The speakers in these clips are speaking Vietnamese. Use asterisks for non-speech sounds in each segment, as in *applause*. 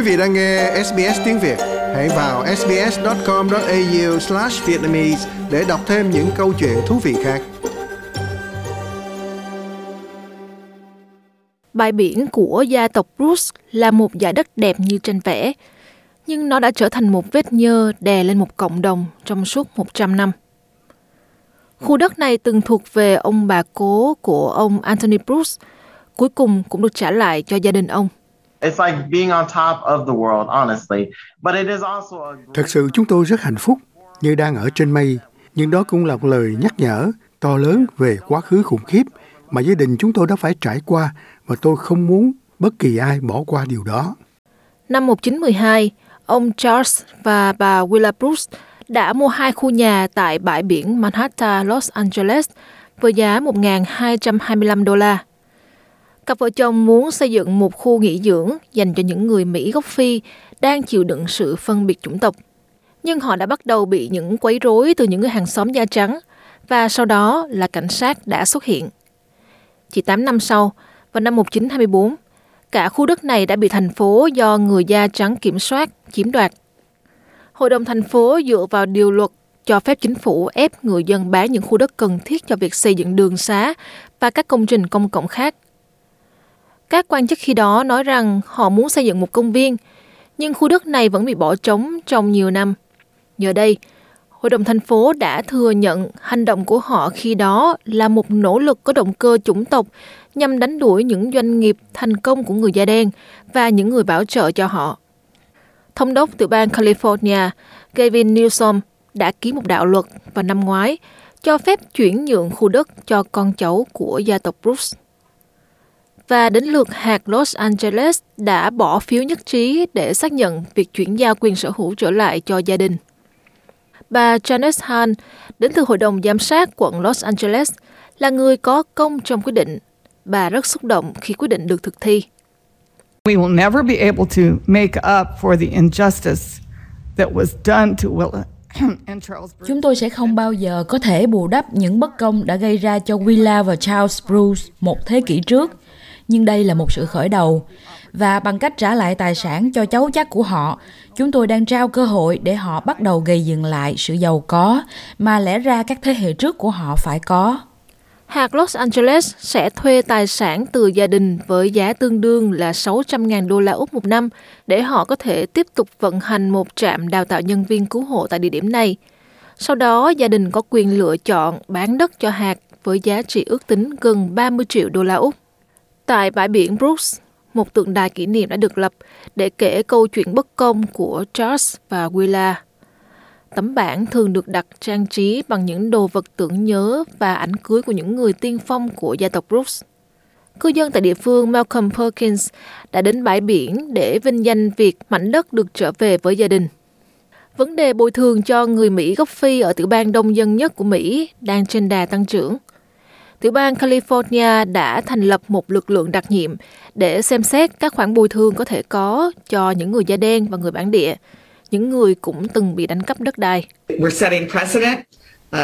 Quý vị đang nghe SBS tiếng Việt, hãy vào sbs.com.au/vietnamese để đọc thêm những câu chuyện thú vị khác. Bãi biển của gia tộc Bruce là một dải đất đẹp như tranh vẽ, nhưng nó đã trở thành một vết nhơ đè lên một cộng đồng trong suốt 100 năm. Khu đất này từng thuộc về ông bà cố của ông Anthony Bruce, cuối cùng cũng được trả lại cho gia đình ông. Thật sự chúng tôi rất hạnh phúc như đang ở trên mây, nhưng đó cũng là một lời nhắc nhở to lớn về quá khứ khủng khiếp mà gia đình chúng tôi đã phải trải qua và tôi không muốn bất kỳ ai bỏ qua điều đó. Năm 1912, ông Charles và bà Willa Bruce đã mua hai khu nhà tại bãi biển Manhattan, Los Angeles với giá 1.225 đô la. Cặp vợ chồng muốn xây dựng một khu nghỉ dưỡng dành cho những người Mỹ gốc Phi đang chịu đựng sự phân biệt chủng tộc. Nhưng họ đã bắt đầu bị những quấy rối từ những người hàng xóm da trắng và sau đó là cảnh sát đã xuất hiện. Chỉ 8 năm sau, vào năm 1924, cả khu đất này đã bị thành phố do người da trắng kiểm soát, chiếm đoạt. Hội đồng thành phố dựa vào điều luật cho phép chính phủ ép người dân bán những khu đất cần thiết cho việc xây dựng đường xá và các công trình công cộng khác. Các quan chức khi đó nói rằng họ muốn xây dựng một công viên, nhưng khu đất này vẫn bị bỏ trống trong nhiều năm. Giờ đây, Hội đồng thành phố đã thừa nhận hành động của họ khi đó là một nỗ lực có động cơ chủng tộc nhằm đánh đuổi những doanh nghiệp thành công của người da đen và những người bảo trợ cho họ. Thống đốc tiểu bang California Gavin Newsom đã ký một đạo luật vào năm ngoái cho phép chuyển nhượng khu đất cho con cháu của gia tộc Bruce. Và đến lượt hạt Los Angeles đã bỏ phiếu nhất trí để xác nhận việc chuyển giao quyền sở hữu trở lại cho gia đình. Bà Janice Hahn đến từ Hội đồng Giám sát quận Los Angeles là người có công trong quyết định. Bà rất xúc động khi quyết định được thực thi. We will never be able to make up for the injustice that was done to Willa *clears throat* Chúng tôi sẽ không bao giờ có thể bù đắp những bất công đã gây ra cho Willa và Charles Bruce một thế kỷ trước, nhưng đây là một sự khởi đầu. Và bằng cách trả lại tài sản cho cháu chắc của họ, chúng tôi đang trao cơ hội để họ bắt đầu gây dựng lại sự giàu có mà lẽ ra các thế hệ trước của họ phải có. Hạt Los Angeles sẽ thuê tài sản từ gia đình với giá tương đương là 600.000 đô la Úc một năm để họ có thể tiếp tục vận hành một trạm đào tạo nhân viên cứu hộ tại địa điểm này. Sau đó, gia đình có quyền lựa chọn bán đất cho hạt với giá trị ước tính gần 30 triệu đô la Úc. Tại bãi biển Brooks, một tượng đài kỷ niệm đã được lập để kể câu chuyện bất công của Charles và Willa. Tấm bảng thường được đặt trang trí bằng những đồ vật tưởng nhớ và ảnh cưới của những người tiên phong của gia tộc Brooks. Cư dân tại địa phương Malcolm Perkins đã đến bãi biển để vinh danh việc mảnh đất được trở về với gia đình. Vấn đề bồi thường cho người Mỹ gốc Phi ở tiểu bang đông dân nhất của Mỹ đang trên đà tăng trưởng. Tiểu bang California đã thành lập một lực lượng đặc nhiệm để xem xét các khoản bồi thường có thể có cho những người da đen và người bản địa – những người cũng từng bị đánh cắp đất đai. Uh,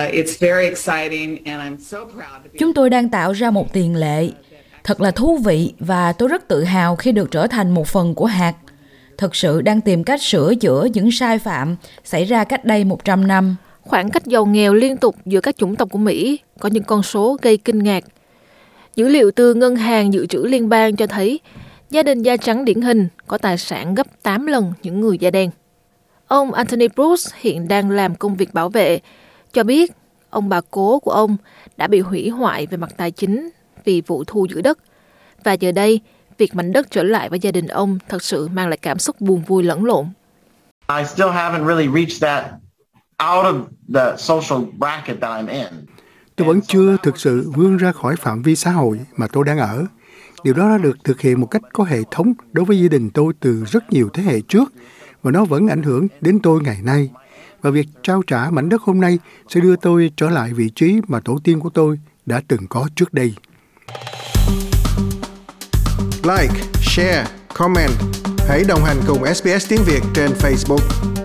Chúng tôi đang tạo ra một tiền lệ. Thật là thú vị và tôi rất tự hào khi được trở thành một phần của hạt. Thực sự đang tìm cách sửa chữa những sai phạm xảy ra cách đây 100 năm. Khoảng cách giàu nghèo liên tục giữa các chủng tộc của Mỹ có những con số gây kinh ngạc. Dữ liệu từ Ngân hàng Dự trữ Liên bang cho thấy gia đình da trắng điển hình có tài sản gấp 8 lần những người da đen. Ông Anthony Bruce hiện đang làm công việc bảo vệ, cho biết ông bà cố của ông đã bị hủy hoại về mặt tài chính vì vụ thu giữ đất. Và giờ đây, việc mảnh đất trở lại với gia đình ông thật sự mang lại cảm xúc buồn vui lẫn lộn. I still haven't really reached that out of the social bracket that I'm in. Tôi vẫn chưa thực sự vươn ra khỏi phạm vi xã hội mà tôi đang ở. Điều đó đã được thực hiện một cách có hệ thống đối với gia đình tôi từ rất nhiều thế hệ trước và nó vẫn ảnh hưởng đến tôi ngày nay. Và việc trao trả mảnh đất hôm nay sẽ đưa tôi trở lại vị trí mà tổ tiên của tôi đã từng có trước đây. Like, share, comment. Hãy đồng hành cùng SBS tiếng Việt trên Facebook.